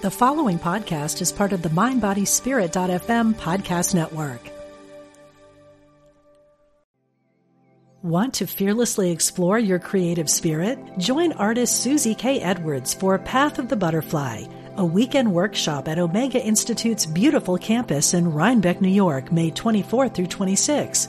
The following podcast is part of the MindBodySpirit.fm podcast network. Want to fearlessly explore your creative spirit? Join artist Susie K. Edwards for Path of the Butterfly, a weekend workshop at Omega Institute's beautiful campus in Rhinebeck, New York, May 24 through 26.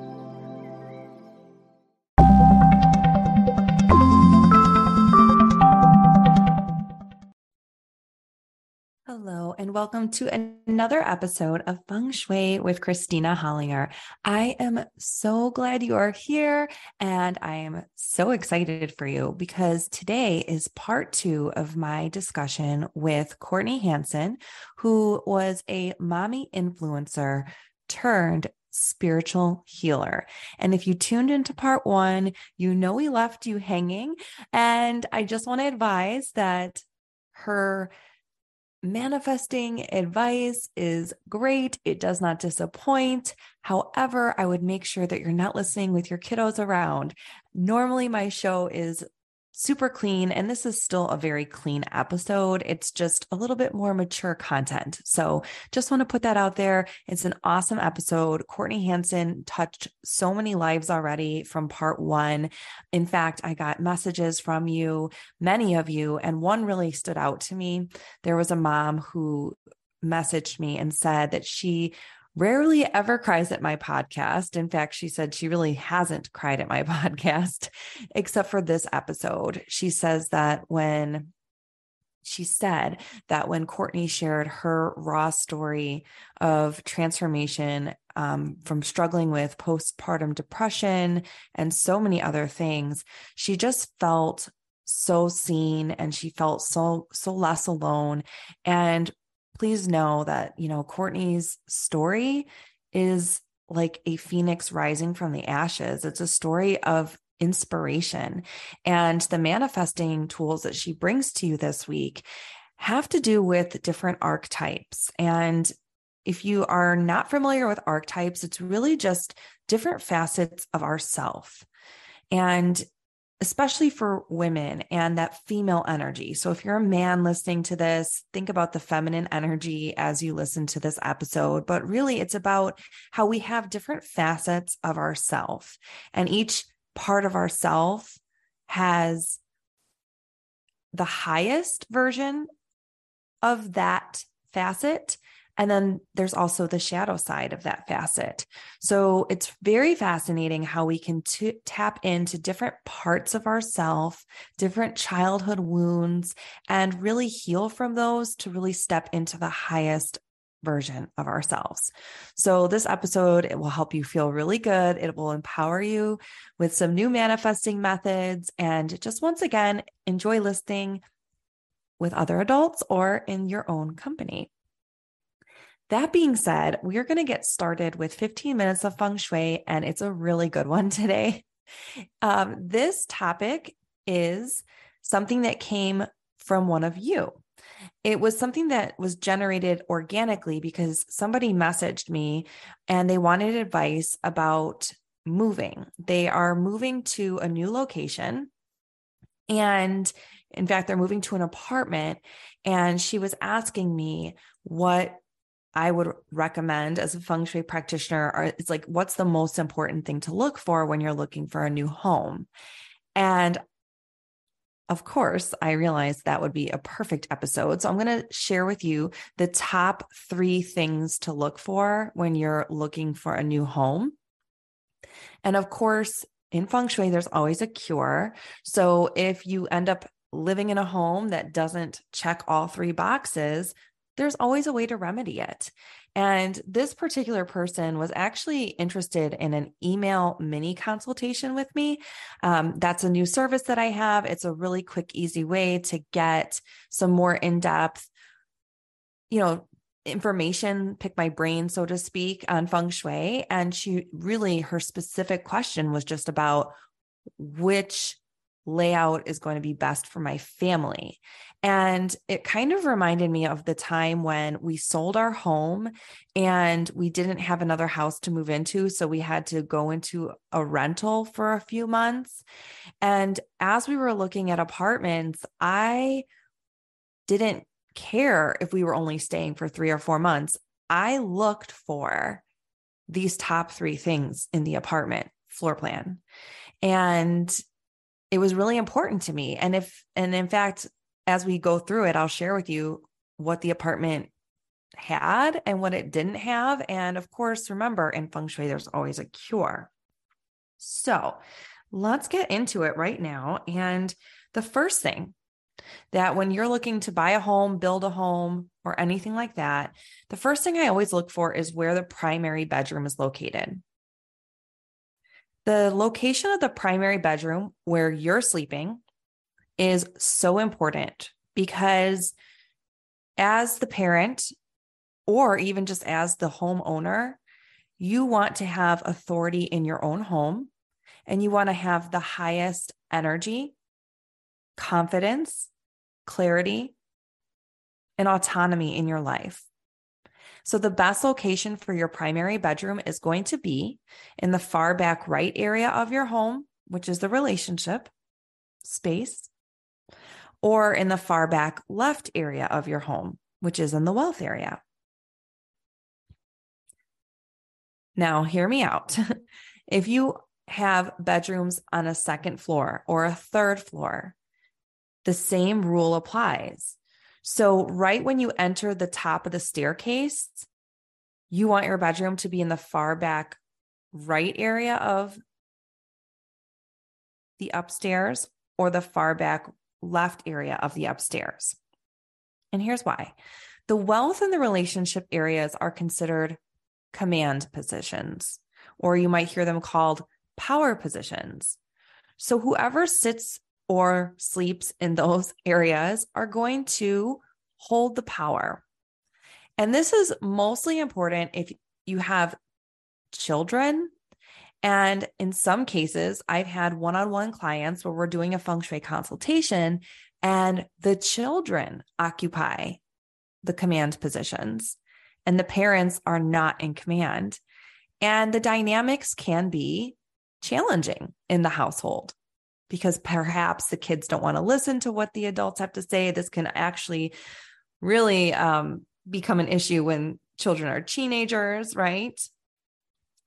Hello, and welcome to another episode of Feng Shui with Kristina Hollinger. I am so glad you are here, and I am so excited for you because today is part two of my discussion with Courtney Hanson, who was a mommy influencer turned spiritual healer. And if you tuned into part one, you know we left you hanging. And I just want to advise that her manifesting advice is great. It does not disappoint. However, I would make sure that you're not listening with your kiddos around. Normally, my show is super clean. And this is still a very clean episode. It's just a little bit more mature content. So just want to put that out there. It's an awesome episode. Courtney Hanson touched so many lives already from part one. In fact, I got messages from you, many of you, and one really stood out to me. There was a mom who messaged me and said that she rarely ever cries at my podcast. In fact, she said she really hasn't cried at my podcast except for this episode. She says that when she said that when Courtney shared her raw story of transformation um, from struggling with postpartum depression and so many other things, she just felt so seen and she felt so so less alone and please know that, you know, Courtney's story is like a phoenix rising from the ashes. It's a story of inspiration. And the manifesting tools that she brings to you this week have to do with different archetypes. And if you are not familiar with archetypes, it's really just different facets of ourself. And especially for women and that female energy. So, if you're a man listening to this, think about the feminine energy as you listen to this episode. But really, it's about how we have different facets of ourself, and each part of ourself has the highest version of that facet and then there's also the shadow side of that facet. So it's very fascinating how we can t- tap into different parts of ourself, different childhood wounds, and really heal from those to really step into the highest version of ourselves. So this episode it will help you feel really good. It will empower you with some new manifesting methods and just once again enjoy listening with other adults or in your own company. That being said, we're going to get started with 15 minutes of feng shui, and it's a really good one today. Um, this topic is something that came from one of you. It was something that was generated organically because somebody messaged me and they wanted advice about moving. They are moving to a new location. And in fact, they're moving to an apartment. And she was asking me what I would recommend as a feng shui practitioner are it's like what's the most important thing to look for when you're looking for a new home. And of course, I realized that would be a perfect episode. So I'm going to share with you the top 3 things to look for when you're looking for a new home. And of course, in feng shui there's always a cure. So if you end up living in a home that doesn't check all three boxes, there's always a way to remedy it. And this particular person was actually interested in an email mini consultation with me. Um, that's a new service that I have. It's a really quick, easy way to get some more in depth, you know, information, pick my brain, so to speak, on feng shui. And she really, her specific question was just about which layout is going to be best for my family. And it kind of reminded me of the time when we sold our home and we didn't have another house to move into. So we had to go into a rental for a few months. And as we were looking at apartments, I didn't care if we were only staying for three or four months. I looked for these top three things in the apartment floor plan. And it was really important to me. And if, and in fact, as we go through it, I'll share with you what the apartment had and what it didn't have. And of course, remember in feng shui, there's always a cure. So let's get into it right now. And the first thing that when you're looking to buy a home, build a home, or anything like that, the first thing I always look for is where the primary bedroom is located. The location of the primary bedroom where you're sleeping is so important because as the parent, or even just as the homeowner, you want to have authority in your own home and you want to have the highest energy, confidence, clarity, and autonomy in your life. So, the best location for your primary bedroom is going to be in the far back right area of your home, which is the relationship space or in the far back left area of your home, which is in the wealth area. Now, hear me out. if you have bedrooms on a second floor or a third floor, the same rule applies. So, right when you enter the top of the staircase, you want your bedroom to be in the far back right area of the upstairs or the far back left area of the upstairs. And here's why the wealth and the relationship areas are considered command positions, or you might hear them called power positions. So, whoever sits or sleeps in those areas are going to hold the power. And this is mostly important if you have children and in some cases, I've had one on one clients where we're doing a feng shui consultation and the children occupy the command positions and the parents are not in command. And the dynamics can be challenging in the household because perhaps the kids don't want to listen to what the adults have to say. This can actually really um, become an issue when children are teenagers, right?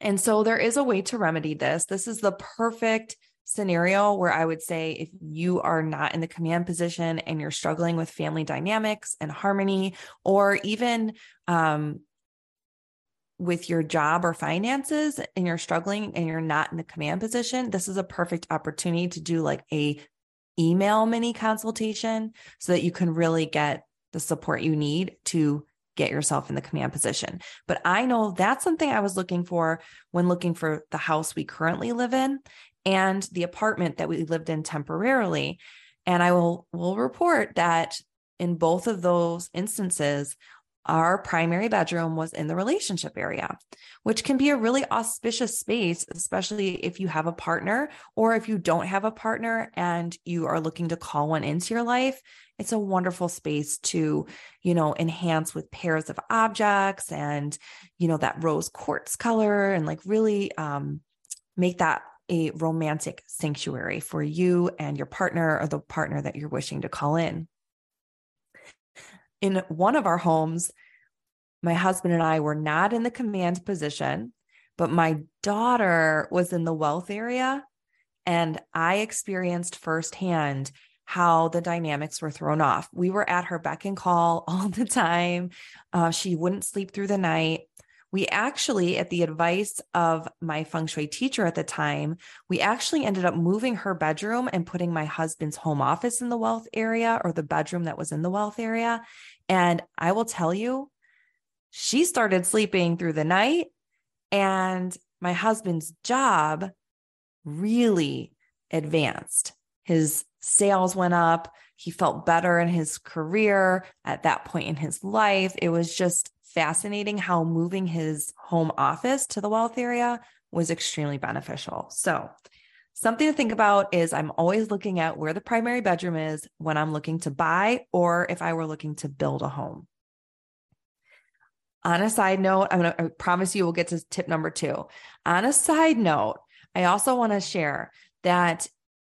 And so there is a way to remedy this. This is the perfect scenario where I would say if you are not in the command position and you're struggling with family dynamics and harmony, or even um, with your job or finances and you're struggling and you're not in the command position, this is a perfect opportunity to do like a email mini consultation so that you can really get the support you need to get yourself in the command position. But I know that's something I was looking for when looking for the house we currently live in and the apartment that we lived in temporarily. And I will will report that in both of those instances, our primary bedroom was in the relationship area, which can be a really auspicious space, especially if you have a partner or if you don't have a partner and you are looking to call one into your life. It's a wonderful space to, you know, enhance with pairs of objects and, you know, that rose quartz color and like really um, make that a romantic sanctuary for you and your partner or the partner that you're wishing to call in in one of our homes, my husband and I were not in the command position, but my daughter was in the wealth area. And I experienced firsthand how the dynamics were thrown off. We were at her beck and call all the time. Uh, she wouldn't sleep through the night. We actually, at the advice of my feng shui teacher at the time, we actually ended up moving her bedroom and putting my husband's home office in the wealth area or the bedroom that was in the wealth area. And I will tell you, she started sleeping through the night, and my husband's job really advanced. His sales went up. He felt better in his career at that point in his life. It was just fascinating how moving his home office to the wealth area was extremely beneficial. So, Something to think about is I'm always looking at where the primary bedroom is when I'm looking to buy or if I were looking to build a home. On a side note, I'm going to promise you we'll get to tip number two. On a side note, I also want to share that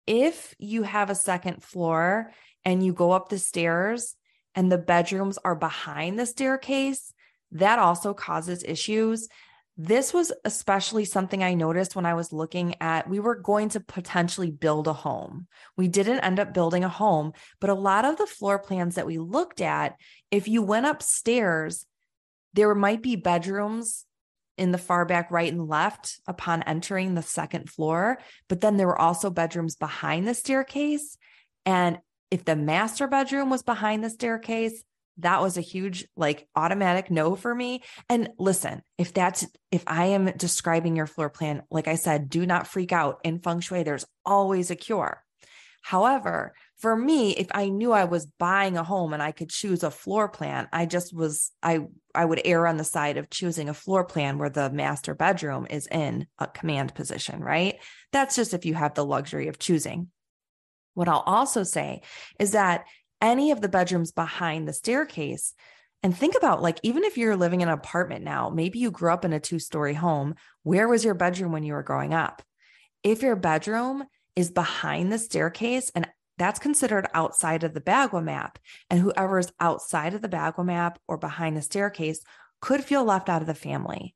if you have a second floor and you go up the stairs and the bedrooms are behind the staircase, that also causes issues. This was especially something I noticed when I was looking at, we were going to potentially build a home. We didn't end up building a home, but a lot of the floor plans that we looked at, if you went upstairs, there might be bedrooms in the far back right and left upon entering the second floor, but then there were also bedrooms behind the staircase. And if the master bedroom was behind the staircase, that was a huge like automatic no for me. And listen if that's if i am describing your floor plan like i said do not freak out. In feng shui there's always a cure. However for me if i knew i was buying a home and i could choose a floor plan i just was i i would err on the side of choosing a floor plan where the master bedroom is in a command position right? That's just if you have the luxury of choosing. What i'll also say is that any of the bedrooms behind the staircase. And think about like, even if you're living in an apartment now, maybe you grew up in a two story home. Where was your bedroom when you were growing up? If your bedroom is behind the staircase and that's considered outside of the Bagua map, and whoever is outside of the Bagua map or behind the staircase could feel left out of the family,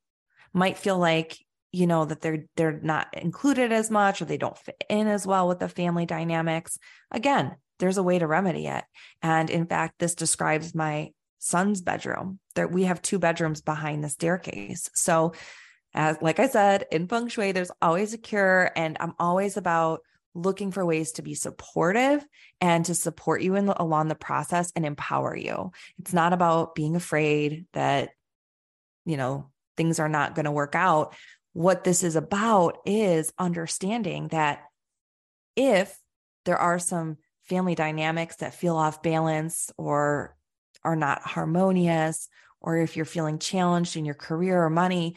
might feel like you know that they're they're not included as much or they don't fit in as well with the family dynamics again there's a way to remedy it. And in fact, this describes my son's bedroom. That we have two bedrooms behind the staircase. So, as like I said, in feng shui, there's always a cure, and I'm always about looking for ways to be supportive and to support you in the, along the process and empower you. It's not about being afraid that you know things are not going to work out. What this is about is understanding that if there are some family dynamics that feel off balance or are not harmonious, or if you're feeling challenged in your career or money,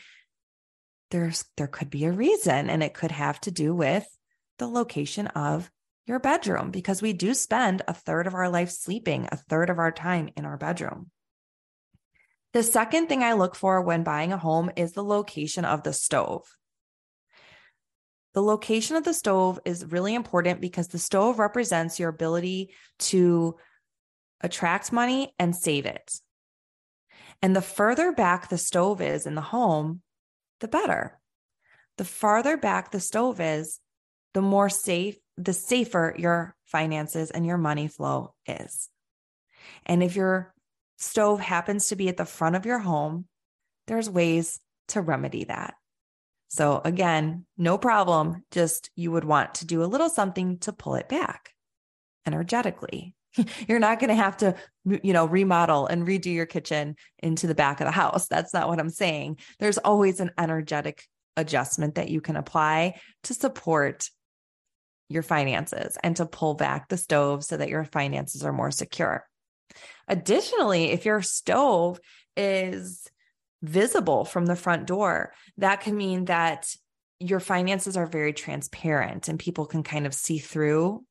there's there could be a reason and it could have to do with the location of your bedroom because we do spend a third of our life sleeping, a third of our time in our bedroom. The second thing I look for when buying a home is the location of the stove. The location of the stove is really important because the stove represents your ability to attract money and save it. And the further back the stove is in the home, the better. The farther back the stove is, the more safe, the safer your finances and your money flow is. And if your stove happens to be at the front of your home, there's ways to remedy that. So again, no problem. Just you would want to do a little something to pull it back energetically. You're not going to have to, you know, remodel and redo your kitchen into the back of the house. That's not what I'm saying. There's always an energetic adjustment that you can apply to support your finances and to pull back the stove so that your finances are more secure. Additionally, if your stove is visible from the front door, that can mean that your finances are very transparent and people can kind of see through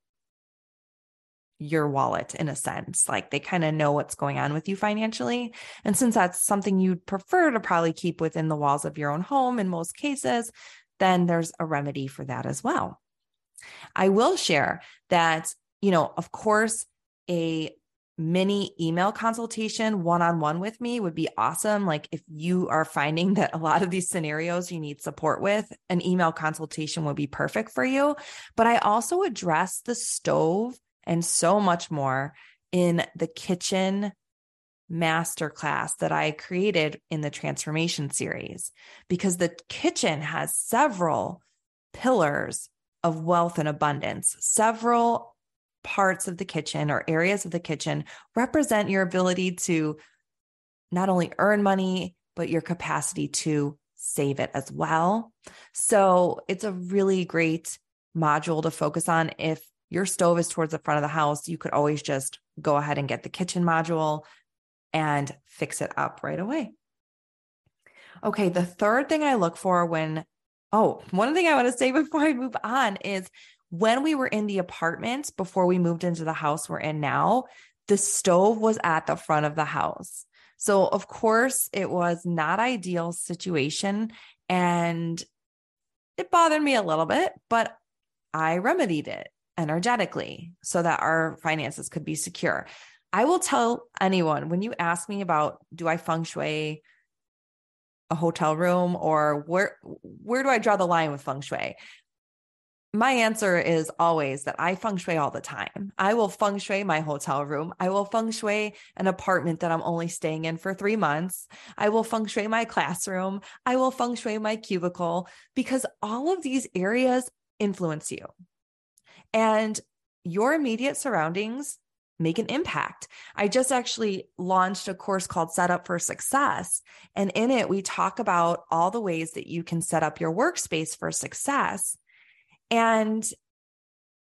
your wallet in a sense. Like they kind of know what's going on with you financially. And since that's something you'd prefer to probably keep within the walls of your own home in most cases, then there's a remedy for that as well. I will share that, you know, of course, a mini email consultation one on one with me would be awesome. Like, if you are finding that a lot of these scenarios you need support with, an email consultation would be perfect for you. But I also address the stove and so much more in the kitchen masterclass that I created in the transformation series because the kitchen has several pillars of wealth and abundance, several parts of the kitchen or areas of the kitchen represent your ability to not only earn money, but your capacity to save it as well. So it's a really great module to focus on. If your stove is towards the front of the house, you could always just go ahead and get the kitchen module and fix it up right away. Okay, the third thing I look for when Oh, one thing I want to say before I move on is when we were in the apartments before we moved into the house we're in now, the stove was at the front of the house. So, of course, it was not ideal situation and it bothered me a little bit, but I remedied it energetically so that our finances could be secure. I will tell anyone when you ask me about do I feng shui a hotel room or where where do I draw the line with feng shui? My answer is always that I feng shui all the time. I will feng shui my hotel room. I will feng shui an apartment that I'm only staying in for three months. I will feng shui my classroom. I will feng shui my cubicle because all of these areas influence you. And your immediate surroundings make an impact. I just actually launched a course called Set Up for Success. And in it, we talk about all the ways that you can set up your workspace for success. And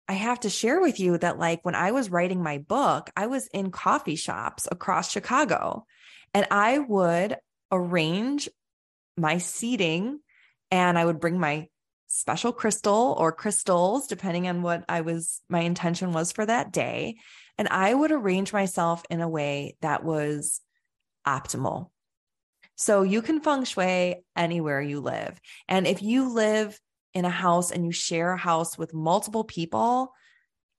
I have to share with you that, like, when I was writing my book, I was in coffee shops across Chicago and I would arrange my seating and I would bring my special crystal or crystals, depending on what I was, my intention was for that day. And I would arrange myself in a way that was optimal. So you can feng shui anywhere you live. And if you live in a house and you share a house with multiple people,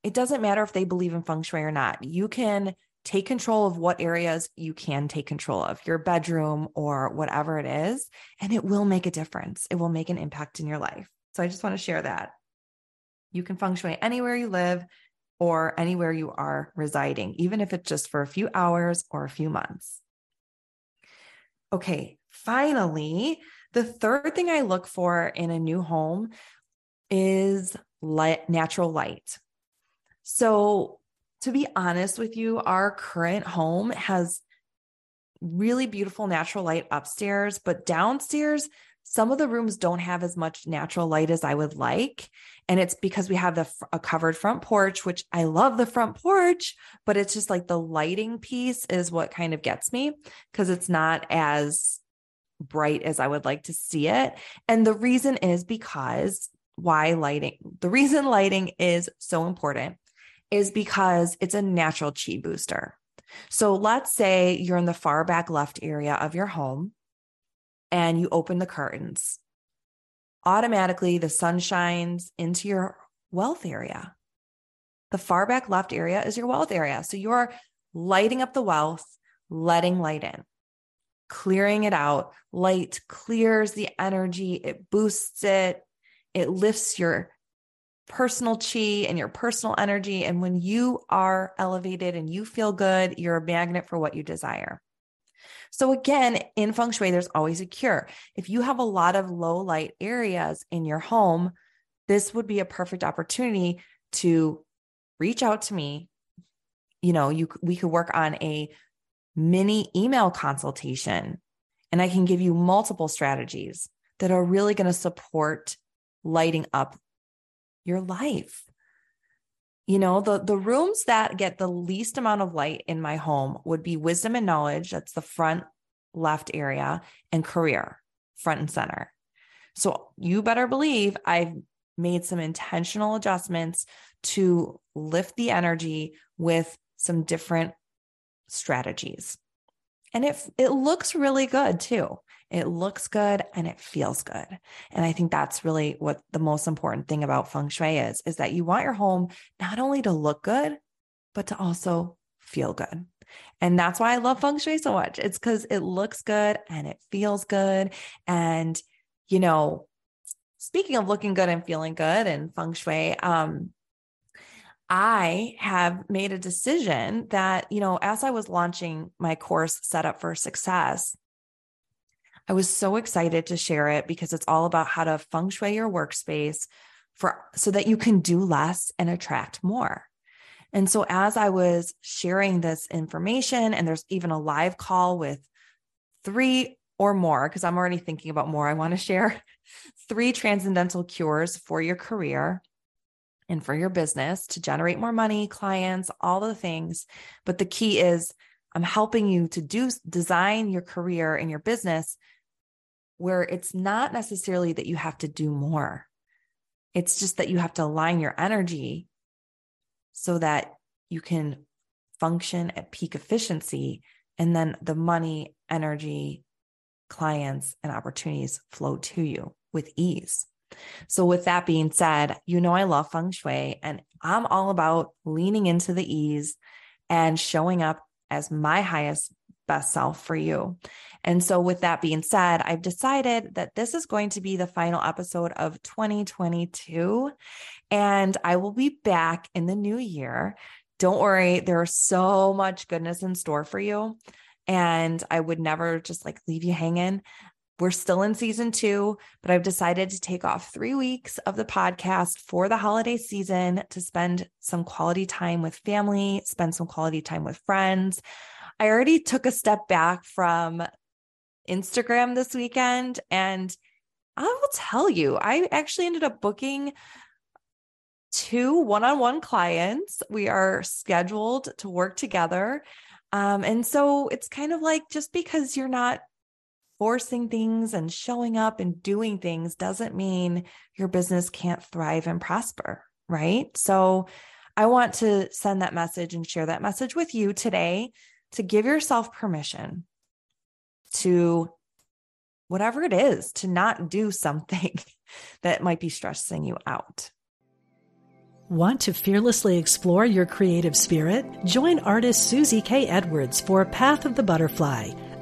it doesn't matter if they believe in feng shui or not. You can take control of what areas you can take control of, your bedroom or whatever it is, and it will make a difference. It will make an impact in your life. So I just want to share that. You can feng shui anywhere you live or anywhere you are residing, even if it's just for a few hours or a few months. Okay, finally, the third thing I look for in a new home is light, natural light. So, to be honest with you, our current home has really beautiful natural light upstairs, but downstairs, some of the rooms don't have as much natural light as I would like. And it's because we have the a covered front porch, which I love the front porch, but it's just like the lighting piece is what kind of gets me because it's not as bright as I would like to see it. And the reason is because why lighting, the reason lighting is so important is because it's a natural chi booster. So let's say you're in the far back left area of your home and you open the curtains, automatically the sun shines into your wealth area. The far back left area is your wealth area. So you're lighting up the wealth, letting light in, clearing it out. Light clears the energy, it boosts it, it lifts your personal chi and your personal energy. And when you are elevated and you feel good, you're a magnet for what you desire. So again, in feng shui, there's always a cure. If you have a lot of low light areas in your home, this would be a perfect opportunity to reach out to me. You know, you we could work on a mini email consultation and I can give you multiple strategies that are really going to support lighting up your life. You know, the the rooms that get the least amount of light in my home would be wisdom and knowledge, that's the front left area, and career, front and center. So you better believe I've made some intentional adjustments to lift the energy with some different strategies. And it it looks really good too. It looks good and it feels good. And I think that's really what the most important thing about feng shui is, is that you want your home not only to look good, but to also feel good. And that's why I love feng shui so much. It's because it looks good and it feels good. And, you know, speaking of looking good and feeling good and feng shui, um, I have made a decision that, you know, as I was launching my course set up for success, I was so excited to share it because it's all about how to feng shui your workspace for so that you can do less and attract more. And so as I was sharing this information and there's even a live call with three or more because I'm already thinking about more I want to share three transcendental cures for your career and for your business to generate more money, clients, all the things. But the key is I'm helping you to do design your career and your business where it's not necessarily that you have to do more. It's just that you have to align your energy so that you can function at peak efficiency. And then the money, energy, clients, and opportunities flow to you with ease. So, with that being said, you know, I love feng shui and I'm all about leaning into the ease and showing up as my highest best self for you. And so, with that being said, I've decided that this is going to be the final episode of 2022. And I will be back in the new year. Don't worry, there's so much goodness in store for you. And I would never just like leave you hanging. We're still in season two, but I've decided to take off three weeks of the podcast for the holiday season to spend some quality time with family, spend some quality time with friends. I already took a step back from Instagram this weekend, and I will tell you, I actually ended up booking two one on one clients. We are scheduled to work together. Um, and so it's kind of like just because you're not forcing things and showing up and doing things doesn't mean your business can't thrive and prosper, right? So I want to send that message and share that message with you today to give yourself permission to whatever it is to not do something that might be stressing you out. Want to fearlessly explore your creative spirit? Join artist Susie K. Edwards for Path of the Butterfly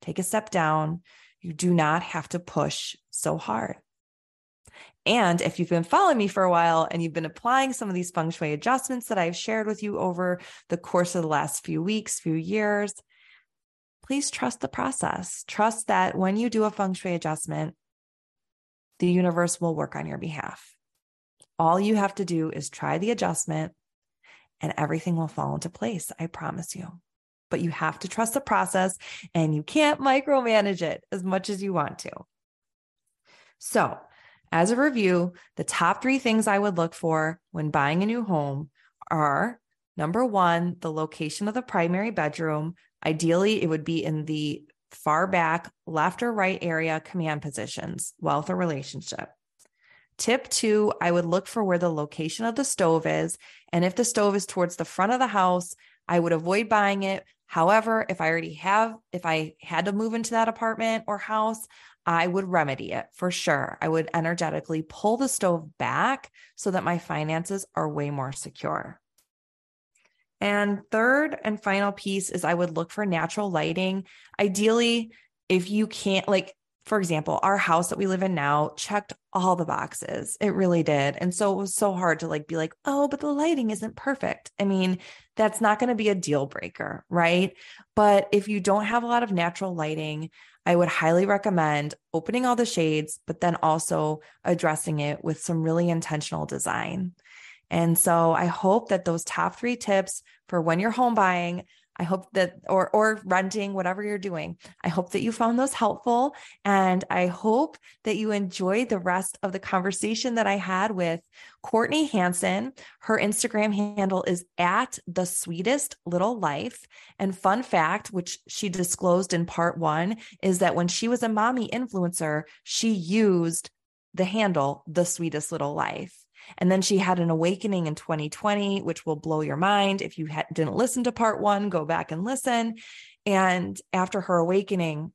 take a step down. You do not have to push so hard. And if you've been following me for a while and you've been applying some of these feng shui adjustments that I've shared with you over the course of the last few weeks, few years, please trust the process. Trust that when you do a feng shui adjustment, the universe will work on your behalf. All you have to do is try the adjustment and everything will fall into place. I promise you but you have to trust the process and you can't micromanage it as much as you want to. So, as a review, the top three things I would look for when buying a new home are number one, the location of the primary bedroom. Ideally, it would be in the far back left or right area command positions, wealth or relationship. Tip two, I would look for where the location of the stove is. And if the stove is towards the front of the house, I would avoid buying it However, if I already have, if I had to move into that apartment or house, I would remedy it for sure. I would energetically pull the stove back so that my finances are way more secure. And third and final piece is I would look for natural lighting. Ideally, if you can't, like, for example, our house that we live in now checked all the boxes. It really did. And so it was so hard to like be like, "Oh, but the lighting isn't perfect." I mean, that's not going to be a deal breaker, right? But if you don't have a lot of natural lighting, I would highly recommend opening all the shades, but then also addressing it with some really intentional design. And so I hope that those top 3 tips for when you're home buying I hope that, or, or renting, whatever you're doing. I hope that you found those helpful. And I hope that you enjoyed the rest of the conversation that I had with Courtney Hanson. Her Instagram handle is at the sweetest little life. And fun fact, which she disclosed in part one, is that when she was a mommy influencer, she used the handle the sweetest little life. And then she had an awakening in 2020, which will blow your mind. If you ha- didn't listen to part one, go back and listen. And after her awakening,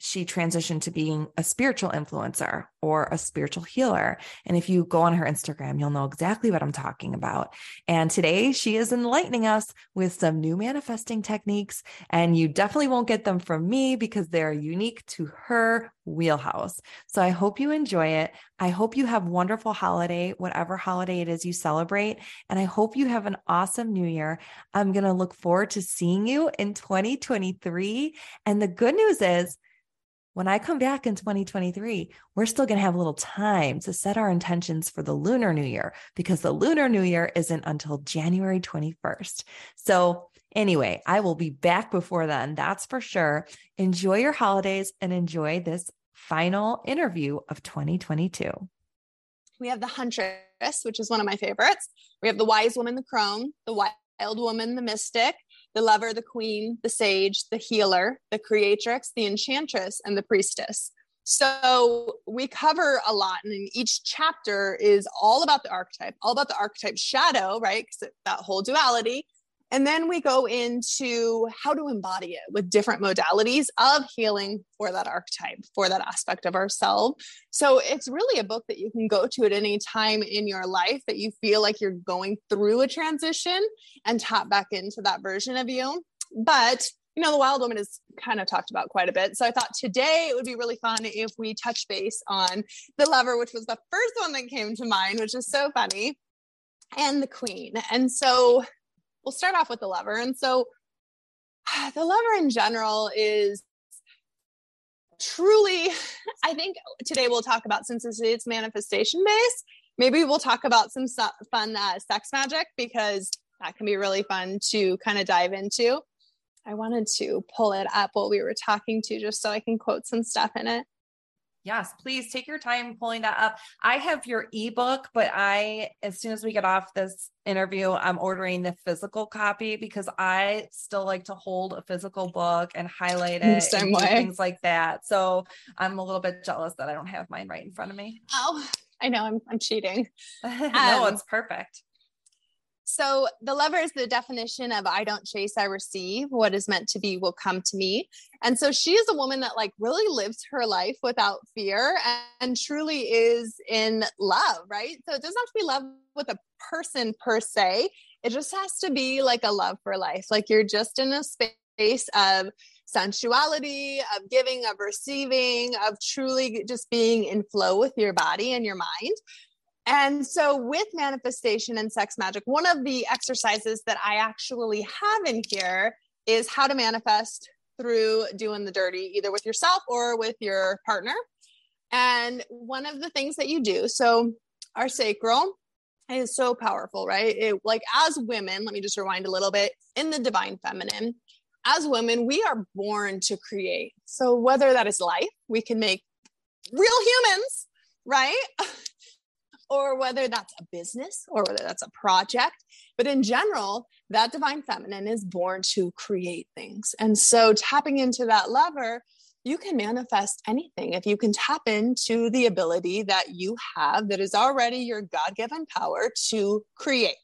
she transitioned to being a spiritual influencer or a spiritual healer. And if you go on her Instagram, you'll know exactly what I'm talking about. And today she is enlightening us with some new manifesting techniques. And you definitely won't get them from me because they're unique to her wheelhouse. So I hope you enjoy it. I hope you have wonderful holiday, whatever holiday it is you celebrate. And I hope you have an awesome new year. I'm going to look forward to seeing you in 2023. And the good news is, when I come back in 2023, we're still going to have a little time to set our intentions for the Lunar New Year because the Lunar New Year isn't until January 21st. So, anyway, I will be back before then. That's for sure. Enjoy your holidays and enjoy this final interview of 2022. We have the Huntress, which is one of my favorites. We have the Wise Woman, the Crone, the Wild Woman, the Mystic, the lover, the queen, the sage, the healer, the creatrix, the enchantress, and the priestess. So we cover a lot, and each chapter is all about the archetype, all about the archetype shadow, right? Because that whole duality. And then we go into how to embody it with different modalities of healing for that archetype, for that aspect of ourselves. So it's really a book that you can go to at any time in your life that you feel like you're going through a transition and tap back into that version of you. But you know, the wild woman is kind of talked about quite a bit. So I thought today it would be really fun if we touch base on the lover, which was the first one that came to mind, which is so funny, and the queen. And so we'll start off with the lover. And so the lover in general is truly, I think today we'll talk about since it's manifestation based, maybe we'll talk about some fun uh, sex magic because that can be really fun to kind of dive into. I wanted to pull it up while we were talking to just so I can quote some stuff in it. Yes, please take your time pulling that up. I have your ebook, but I, as soon as we get off this interview, I'm ordering the physical copy because I still like to hold a physical book and highlight it, Same way. things like that. So I'm a little bit jealous that I don't have mine right in front of me. Oh, I know I'm I'm cheating. no, um, it's perfect. So the lover is the definition of I don't chase, I receive. What is meant to be will come to me. And so she is a woman that like really lives her life without fear and, and truly is in love, right? So it doesn't have to be love with a person per se. It just has to be like a love for life. Like you're just in a space of sensuality, of giving, of receiving, of truly just being in flow with your body and your mind. And so, with manifestation and sex magic, one of the exercises that I actually have in here is how to manifest through doing the dirty, either with yourself or with your partner. And one of the things that you do, so our sacral is so powerful, right? It, like, as women, let me just rewind a little bit in the divine feminine, as women, we are born to create. So, whether that is life, we can make real humans, right? or whether that's a business or whether that's a project. But in general, that divine feminine is born to create things. And so tapping into that lover, you can manifest anything if you can tap into the ability that you have that is already your God given power to create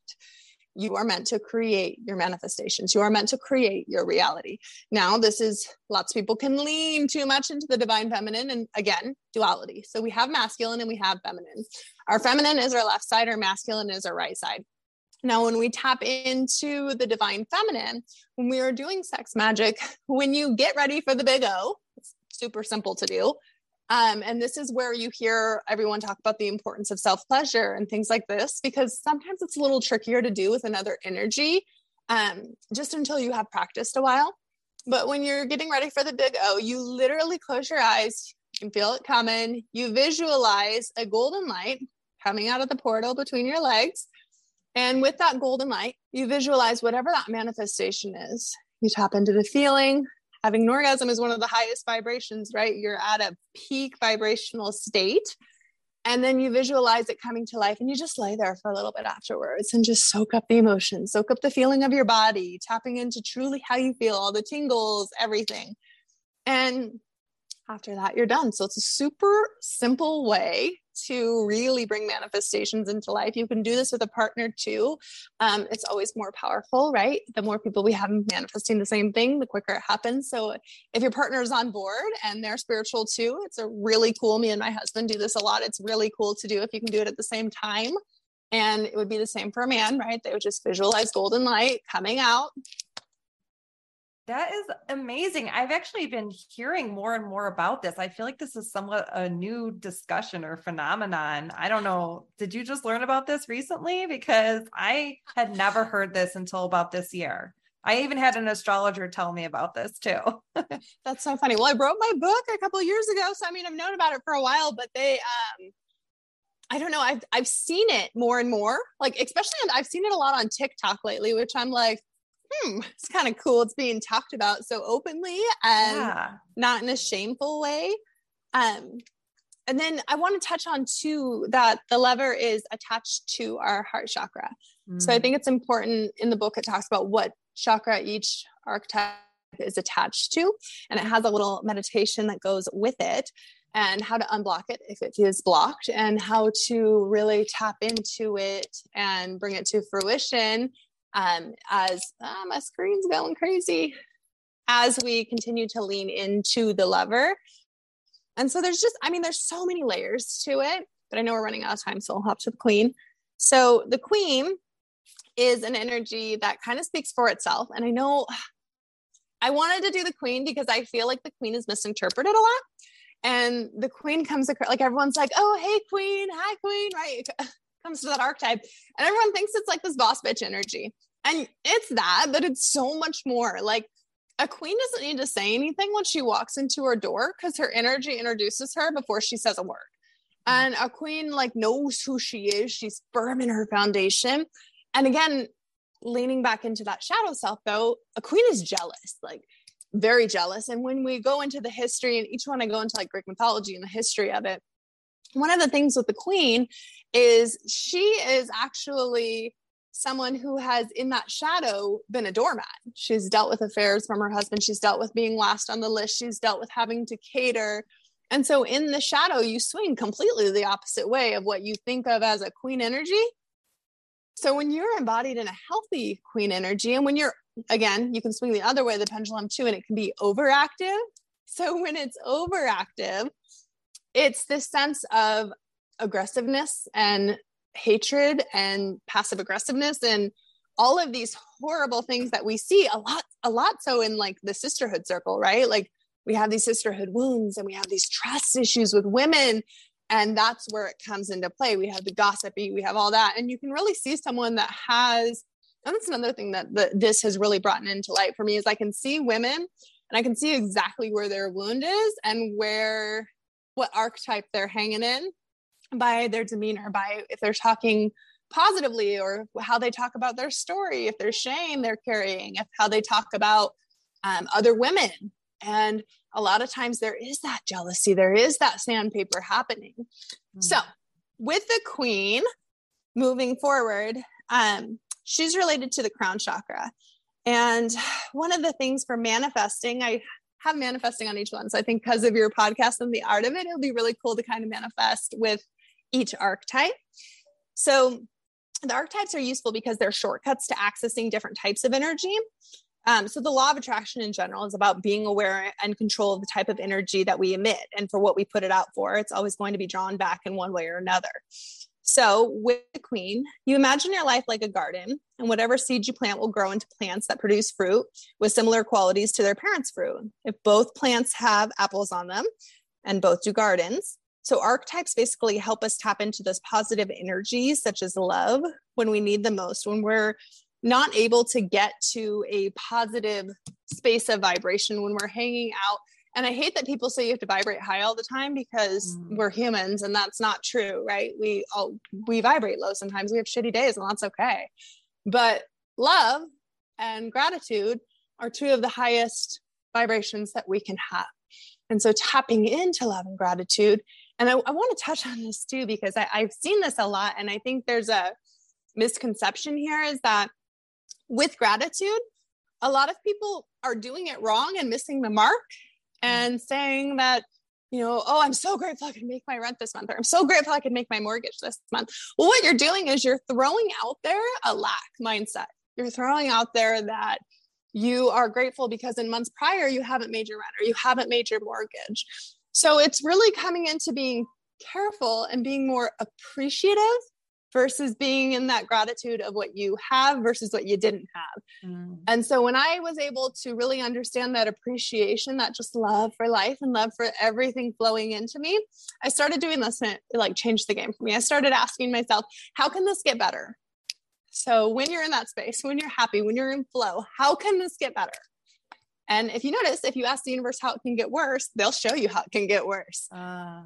you are meant to create your manifestations. You are meant to create your reality. Now this is lots of people can lean too much into the divine feminine and again duality. So we have masculine and we have feminine. Our feminine is our left side our masculine is our right side. Now when we tap into the divine feminine when we are doing sex magic when you get ready for the big o it's super simple to do um, and this is where you hear everyone talk about the importance of self pleasure and things like this, because sometimes it's a little trickier to do with another energy um, just until you have practiced a while. But when you're getting ready for the big O, you literally close your eyes, you can feel it coming. You visualize a golden light coming out of the portal between your legs. And with that golden light, you visualize whatever that manifestation is. You tap into the feeling, having an orgasm is one of the highest vibrations, right? You're at a peak vibrational state. And then you visualize it coming to life and you just lay there for a little bit afterwards and just soak up the emotion, soak up the feeling of your body, tapping into truly how you feel, all the tingles, everything. And after that, you're done. So it's a super simple way to really bring manifestations into life. You can do this with a partner too. Um, it's always more powerful, right? The more people we have manifesting the same thing, the quicker it happens. So if your partner is on board and they're spiritual too, it's a really cool. Me and my husband do this a lot. It's really cool to do if you can do it at the same time. And it would be the same for a man, right? They would just visualize golden light coming out that is amazing. I've actually been hearing more and more about this. I feel like this is somewhat a new discussion or phenomenon. I don't know. Did you just learn about this recently? Because I had never heard this until about this year. I even had an astrologer tell me about this too. That's so funny. Well, I wrote my book a couple years ago, so I mean, I've known about it for a while, but they, um, I don't know, I've I've seen it more and more. Like, especially I've seen it a lot on TikTok lately, which I'm like, hmm, it's kind of cool. It's being talked about so openly and yeah. not in a shameful way. Um, and then I want to touch on too that the lover is attached to our heart chakra. Mm. So I mm. think it's important in the book, it talks about what chakra each archetype is attached to, and it has a little meditation that goes with it and how to unblock it if it is blocked and how to really tap into it and bring it to fruition um, as ah, my screen's going crazy as we continue to lean into the lover and so there's just, I mean, there's so many layers to it, but I know we're running out of time, so I'll hop to the queen. So the queen is an energy that kind of speaks for itself. And I know I wanted to do the queen because I feel like the queen is misinterpreted a lot. And the queen comes across like everyone's like, oh, hey, queen, hi, queen, right? It comes to that archetype. And everyone thinks it's like this boss bitch energy. And it's that, but it's so much more. Like a queen doesn't need to say anything when she walks into her door because her energy introduces her before she says a word. Mm. And a queen like knows who she is. She's firm in her foundation. And again, leaning back into that shadow self though, a queen is jealous, like very jealous. And when we go into the history and each one I go into like Greek mythology and the history of it, one of the things with the queen is she is actually someone who has in that shadow been a doormat. She's dealt with affairs from her husband. She's dealt with being last on the list. She's dealt with having to cater. And so in the shadow, you swing completely the opposite way of what you think of as a queen energy. So when you're embodied in a healthy queen energy, and when you're, again, you can swing the other way, the pendulum too, and it can be overactive. So when it's overactive, it's this sense of aggressiveness and hatred and passive aggressiveness and all of these horrible things that we see a lot a lot so in like the sisterhood circle right? Like we have these sisterhood wounds and we have these trust issues with women and that's where it comes into play. We have the gossipy we have all that and you can really see someone that has and that's another thing that the, this has really brought into light for me is i can see women and i can see exactly where their wound is and where what archetype they're hanging in by their demeanor, by if they're talking positively or how they talk about their story, if there's shame they're carrying, if how they talk about um, other women. And a lot of times there is that jealousy, there is that sandpaper happening. Mm-hmm. So, with the queen moving forward, um, she's related to the crown chakra. And one of the things for manifesting, I have manifesting on each one. So I think because of your podcast and the art of it, it'll be really cool to kind of manifest with each archetype. So the archetypes are useful because they're shortcuts to accessing different types of energy. Um, so the law of attraction in general is about being aware and control of the type of energy that we emit and for what we put it out for. It's always going to be drawn back in one way or another. So with the queen, you imagine your life like a garden, and whatever seed you plant will grow into plants that produce fruit with similar qualities to their parents' fruit. If both plants have apples on them and both do gardens, so archetypes basically help us tap into those positive energies, such as love, when we need the most, when we're not able to get to a positive space of vibration, when we're hanging out. And I hate that people say you have to vibrate high all the time because mm. we're humans and that's not true, right? We all we vibrate low sometimes. We have shitty days and that's okay. But love and gratitude are two of the highest vibrations that we can have. And so tapping into love and gratitude and I, I want to touch on this too, because I, I've seen this a lot. And I think there's a misconception here is that with gratitude, a lot of people are doing it wrong and missing the mark mm. and saying that, you know, oh, I'm so grateful I can make my rent this month, or I'm so grateful I can make my mortgage this month. Well, what you're doing is you're throwing out there a lack mindset. You're throwing out there that you are grateful because in months prior you haven't made your rent or you haven't made your mortgage. So it's really coming into being careful and being more appreciative versus being in that gratitude of what you have versus what you didn't have. Mm. And so when I was able to really understand that appreciation, that just love for life and love for everything flowing into me, I started doing this and it like changed the game for me. I started asking myself, how can this get better? So when you're in that space, when you're happy, when you're in flow, how can this get better? And if you notice, if you ask the universe how it can get worse, they'll show you how it can get worse. Uh.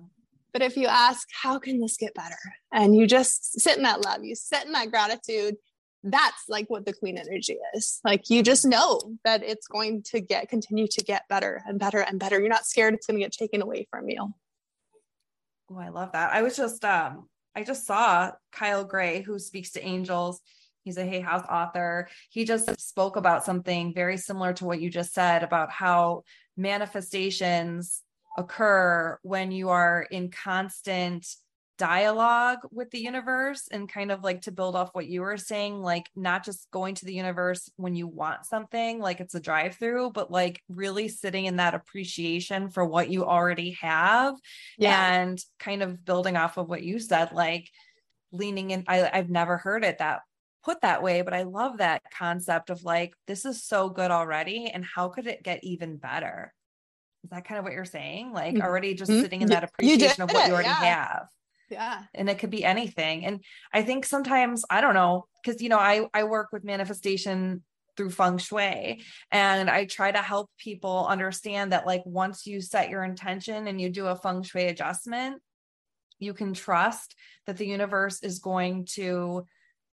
But if you ask, how can this get better? And you just sit in that love, you sit in that gratitude, that's like what the queen energy is. Like you just know that it's going to get continue to get better and better and better. You're not scared it's going to get taken away from you. Oh, I love that. I was just um I just saw Kyle Gray who speaks to angels. He's a Hay House author. He just spoke about something very similar to what you just said about how manifestations occur when you are in constant dialogue with the universe and kind of like to build off what you were saying like not just going to the universe when you want something like it's a drive through but like really sitting in that appreciation for what you already have yeah. and kind of building off of what you said like leaning in I, i've never heard it that put that way but i love that concept of like this is so good already and how could it get even better is that kind of what you're saying like mm-hmm. already just mm-hmm. sitting in that appreciation of what you already yeah. have yeah and it could be anything and i think sometimes i don't know because you know i i work with manifestation through feng shui and i try to help people understand that like once you set your intention and you do a feng shui adjustment you can trust that the universe is going to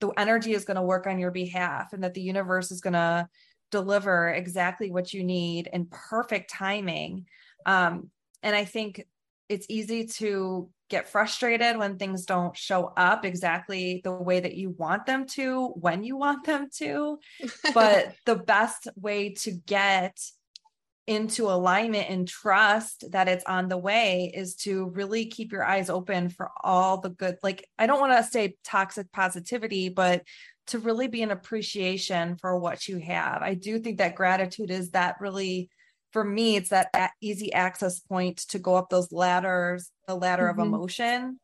the energy is going to work on your behalf and that the universe is going to deliver exactly what you need in perfect timing. Um, and i think it's easy to get frustrated when things don't show up exactly the way that you want them to when you want them to. But the best way to get into alignment and trust that it's on the way is to really keep your eyes open for all the good like i don't want to say toxic positivity but to really be an appreciation for what you have i do think that gratitude is that really for me, it's that easy access point to go up those ladders, the ladder mm-hmm. of emotion.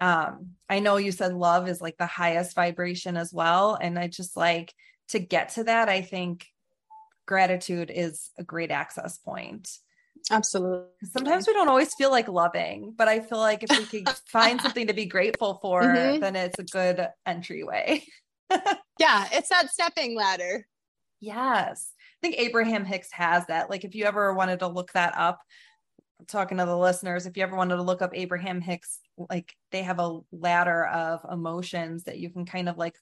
Um, I know you said love is like the highest vibration as well. And I just like to get to that, I think gratitude is a great access point. Absolutely. Sometimes we don't always feel like loving, but I feel like if we could find something to be grateful for, mm-hmm. then it's a good entryway. yeah, it's that stepping ladder. Yes I think Abraham Hicks has that. Like if you ever wanted to look that up, talking to the listeners, if you ever wanted to look up Abraham Hicks, like they have a ladder of emotions that you can kind of like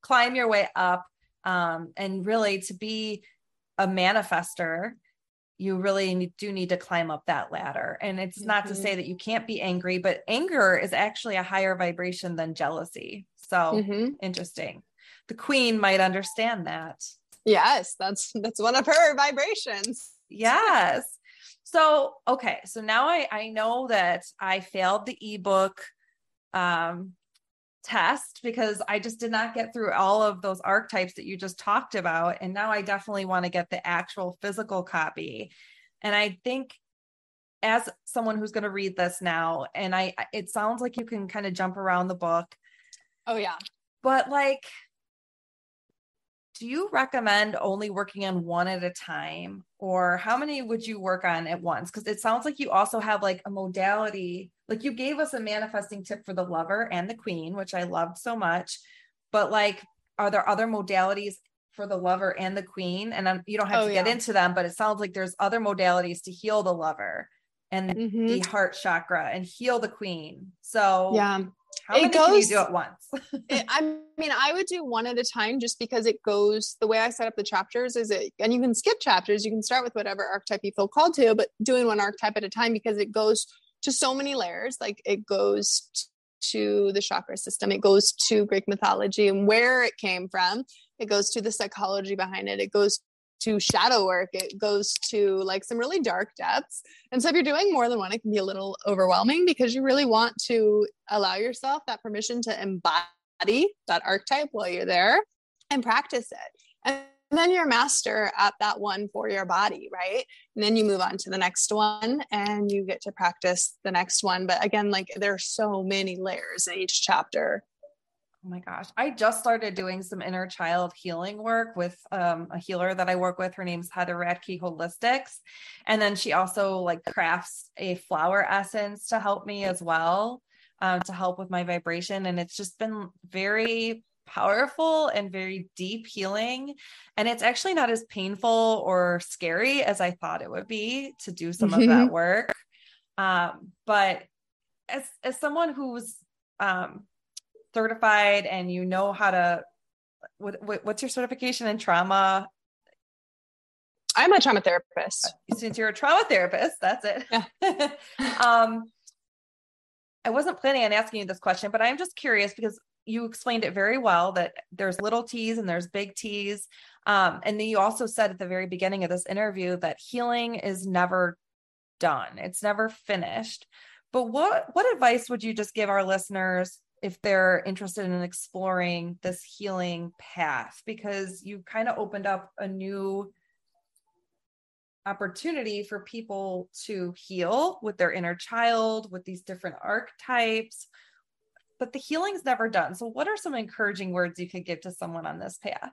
climb your way up. Um, and really to be a manifester, you really do need to climb up that ladder. And it's mm-hmm. not to say mm-hmm. that you can't be angry, but anger is actually a higher vibration than jealousy. So mm-hmm. interesting. The queen might understand that. Yes, that's that's one of her vibrations. Yes. So, okay, so now I I know that I failed the ebook um test because I just did not get through all of those archetypes that you just talked about and now I definitely want to get the actual physical copy. And I think as someone who's going to read this now and I it sounds like you can kind of jump around the book. Oh yeah. But like do you recommend only working on one at a time or how many would you work on at once? Because it sounds like you also have like a modality like you gave us a manifesting tip for the lover and the queen which i loved so much but like are there other modalities for the lover and the queen? And I'm, you don't have oh, to get into them but it sounds like there's other modalities to heal the lover and mm-hmm. the heart chakra and heal the queen. So yeah how it many goes, do at once? it, I mean, I would do one at a time just because it goes the way I set up the chapters is it, and you can skip chapters. You can start with whatever archetype you feel called to, but doing one archetype at a time because it goes to so many layers. Like it goes to the chakra system, it goes to Greek mythology and where it came from. It goes to the psychology behind it. It goes to shadow work it goes to like some really dark depths. And so if you're doing more than one it can be a little overwhelming because you really want to allow yourself that permission to embody that archetype while you're there and practice it. And then you're master at that one for your body right? And then you move on to the next one and you get to practice the next one. But again like there are so many layers in each chapter Oh my gosh. I just started doing some inner child healing work with um, a healer that I work with. Her name's Heather Radke Holistics. And then she also like crafts a flower essence to help me as well, um, to help with my vibration. And it's just been very powerful and very deep healing. And it's actually not as painful or scary as I thought it would be to do some of that work. Um, but as, as someone who's um, certified and you know how to, what, what, what's your certification in trauma? I'm a trauma therapist. Uh, since you're a trauma therapist, that's it. Yeah. um, I wasn't planning on asking you this question, but I'm just curious because you explained it very well that there's little T's and there's big T's. Um, and then you also said at the very beginning of this interview that healing is never done. It's never finished. But what what advice would you just give our listeners if they're interested in exploring this healing path? Because you kind of opened up a new opportunity for people to heal with their inner child, with these different archetypes but the healing's never done. So what are some encouraging words you could give to someone on this path?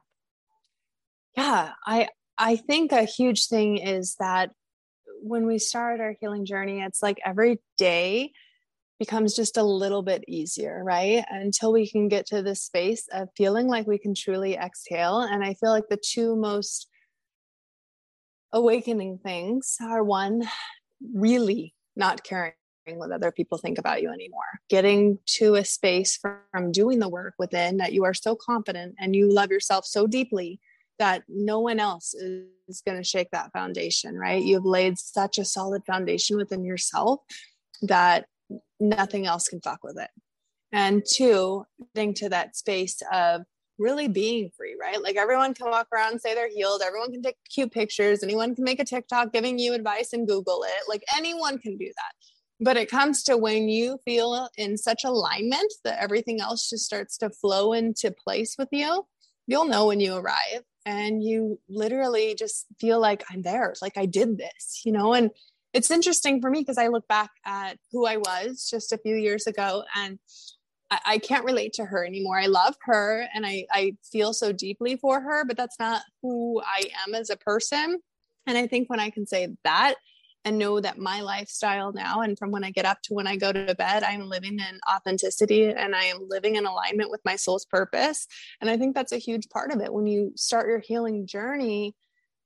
Yeah, I I think a huge thing is that when we start our healing journey, it's like every day becomes just a little bit easier, right? Until we can get to this space of feeling like we can truly exhale. And I feel like the two most awakening things are one, really not caring what other people think about you anymore. Getting to a space from doing the work within that you are so confident and you love yourself so deeply that no one else is going to shake that foundation, right? You've laid such a solid foundation within yourself that nothing else can fuck with it. And two, getting to that space of really being free, right? Like everyone can walk around and say they're healed. Everyone can take cute pictures. Anyone can make a TikTok giving you advice and Google it. Like anyone can do that but it comes to when you feel in such alignment that everything else just starts to flow into place with you you'll know when you arrive and you literally just feel like i'm there like i did this you know and it's interesting for me because i look back at who i was just a few years ago and I, I can't relate to her anymore i love her and I, I feel so deeply for her but that's not who i am as a person and i think when i can say that and know that my lifestyle now and from when I get up to when I go to bed, I'm living in authenticity and I am living in alignment with my soul's purpose. And I think that's a huge part of it. When you start your healing journey,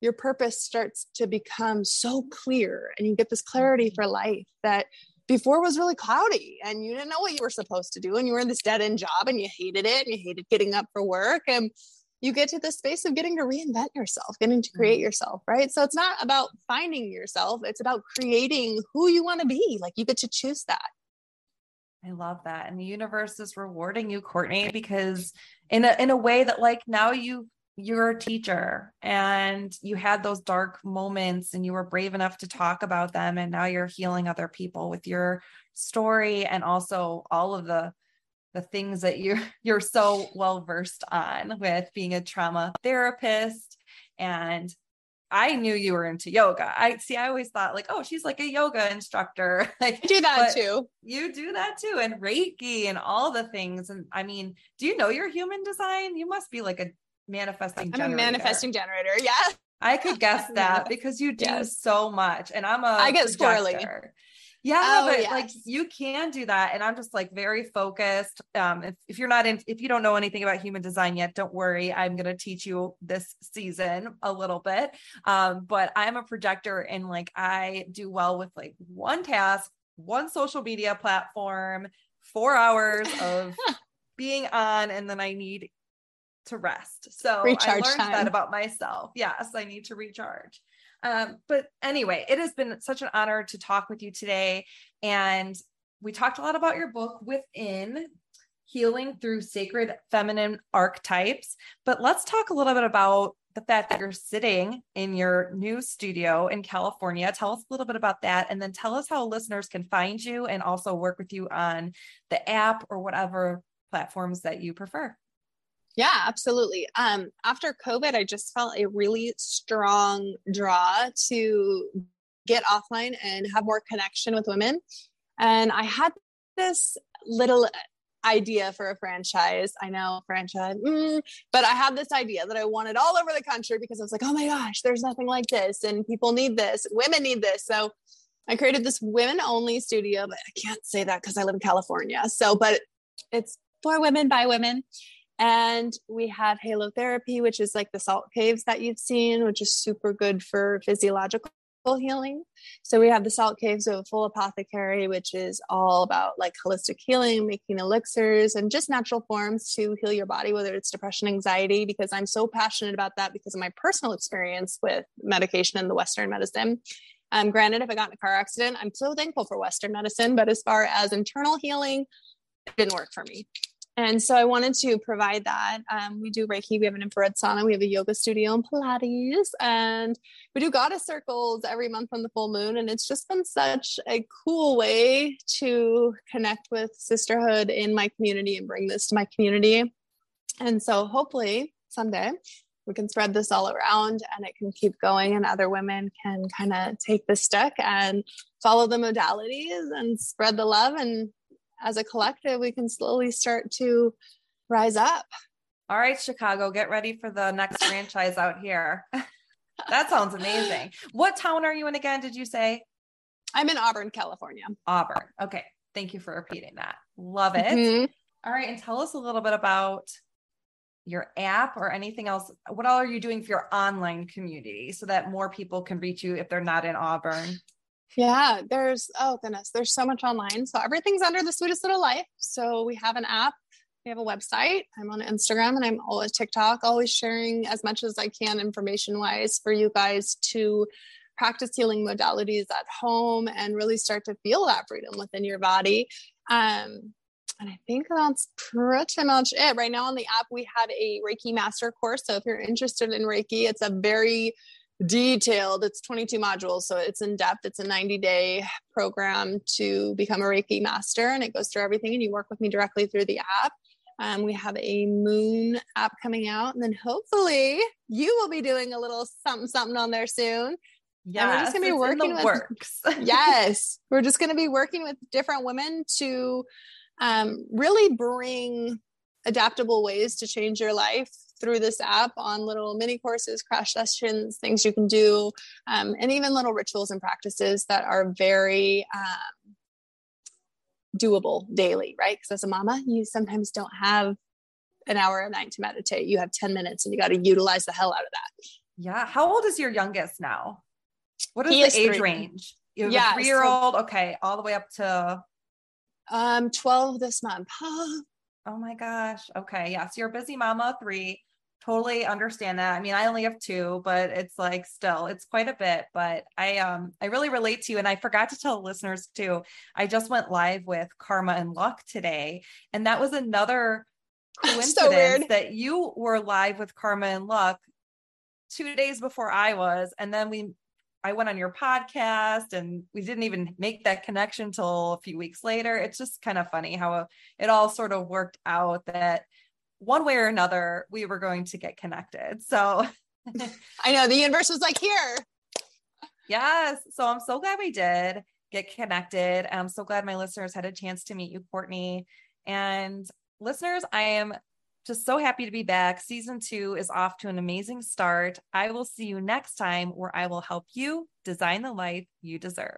your purpose starts to become so clear and you get this clarity mm-hmm. for life that before was really cloudy and you didn't know what you were supposed to do and you were in this dead end job and you hated it and you hated getting up for work and you get to the space of getting to reinvent yourself, getting to create mm-hmm. yourself, right? So it's not about finding yourself, it's about creating who you want to be. Like you get to choose that. I love that. And the universe is rewarding you, Courtney, because in a in a way that like now you you're a teacher and you had those dark moments and you were brave enough to talk about them and now you're healing other people with your story and also all of the the things that you're you're so well versed on with being a trauma therapist and I knew you were into yoga. I see I always thought like, oh, she's like a yoga instructor. like I do that too. You do that too and Reiki and all the things and I mean, do you know your human design? You must be like a manifesting I'm generator. a manifesting generator. Yeah. I could guess that because you do yes. so much and I'm a I get projector. squirrely. Yeah, oh, but yes. like you can do that. And I'm just like very focused. Um, if, if you're not in, if you don't know anything about human design yet, don't worry. I'm going to teach you this season a little bit. Um, but I'm a projector and like I do well with like one task, one social media platform, four hours of being on, and then I need to rest. So recharge I learned time. that about myself. Yes, I need to recharge. Um, but anyway, it has been such an honor to talk with you today. And we talked a lot about your book within healing through sacred feminine archetypes. But let's talk a little bit about the fact that you're sitting in your new studio in California. Tell us a little bit about that. And then tell us how listeners can find you and also work with you on the app or whatever platforms that you prefer. Yeah, absolutely. Um, after COVID, I just felt a really strong draw to get offline and have more connection with women. And I had this little idea for a franchise. I know franchise, mm, but I had this idea that I wanted all over the country because I was like, oh my gosh, there's nothing like this, and people need this, women need this. So I created this women only studio, but I can't say that because I live in California. So, but it's for women by women And we have halotherapy, which is like the salt caves that you've seen, which is super good for physiological healing. So we have the salt caves of full apothecary, which is all about like holistic healing, making elixirs and just natural forms to heal your body, whether it's depression, anxiety, because I'm so passionate about that because of my personal experience with medication and the Western medicine. Um, granted, if I got in a car accident, I'm so thankful for Western medicine, but as far as internal healing, it didn't work for me. And so I wanted to provide that. Um, we do Reiki, we have an infrared sauna, we have a yoga studio and Pilates, and we do goddess circles every month on the full moon. And it's just been such a cool way to connect with sisterhood in my community and bring this to my community. And so hopefully someday we can spread this all around and it can keep going and other women can kind of take the stick and follow the modalities and spread the love and as a collective, we can slowly start to rise up. All right, Chicago, get ready for the next franchise out here. that sounds amazing. What town are you in again? Did you say? I'm in Auburn, California. Auburn. Okay. Thank you for repeating that. Love it. Mm-hmm. All right. And tell us a little bit about your app or anything else. What all are you doing for your online community so that more people can reach you if they're not in Auburn? Yeah, there's oh goodness, there's so much online. So everything's under the sweetest little life. So we have an app, we have a website. I'm on Instagram and I'm always TikTok, always sharing as much as I can information wise for you guys to practice healing modalities at home and really start to feel that freedom within your body. Um, and I think that's pretty much it. Right now on the app, we have a Reiki master course. So if you're interested in Reiki, it's a very detailed. It's 22 modules, so it's in depth. It's a 90 day program to become a Reiki master, and it goes through everything. And you work with me directly through the app. Um, we have a moon app coming out, and then hopefully you will be doing a little something something on there soon. Yeah, we're just gonna be working with works. yes, we're just gonna be working with different women to um, really bring adaptable ways to change your life through this app on little mini courses, crash sessions, things you can do, um, and even little rituals and practices that are very um, doable daily, right? Because as a mama, you sometimes don't have an hour a night to meditate. You have 10 minutes and you got to utilize the hell out of that. Yeah. How old is your youngest now? What is he the is age three. range? You have yeah, a three year old. So, okay. All the way up to um 12 this month. Oh my gosh. Okay. Yes. Yeah. So you're a busy mama, three. Totally understand that. I mean, I only have two, but it's like still, it's quite a bit. But I um I really relate to you. And I forgot to tell listeners too. I just went live with Karma and Luck today. And that was another coincidence so that you were live with Karma and Luck two days before I was. And then we I went on your podcast and we didn't even make that connection till a few weeks later. It's just kind of funny how it all sort of worked out that one way or another we were going to get connected. So I know the universe was like, here. Yes. So I'm so glad we did get connected. I'm so glad my listeners had a chance to meet you, Courtney. And listeners, I am just so happy to be back. Season two is off to an amazing start. I will see you next time where I will help you design the life you deserve.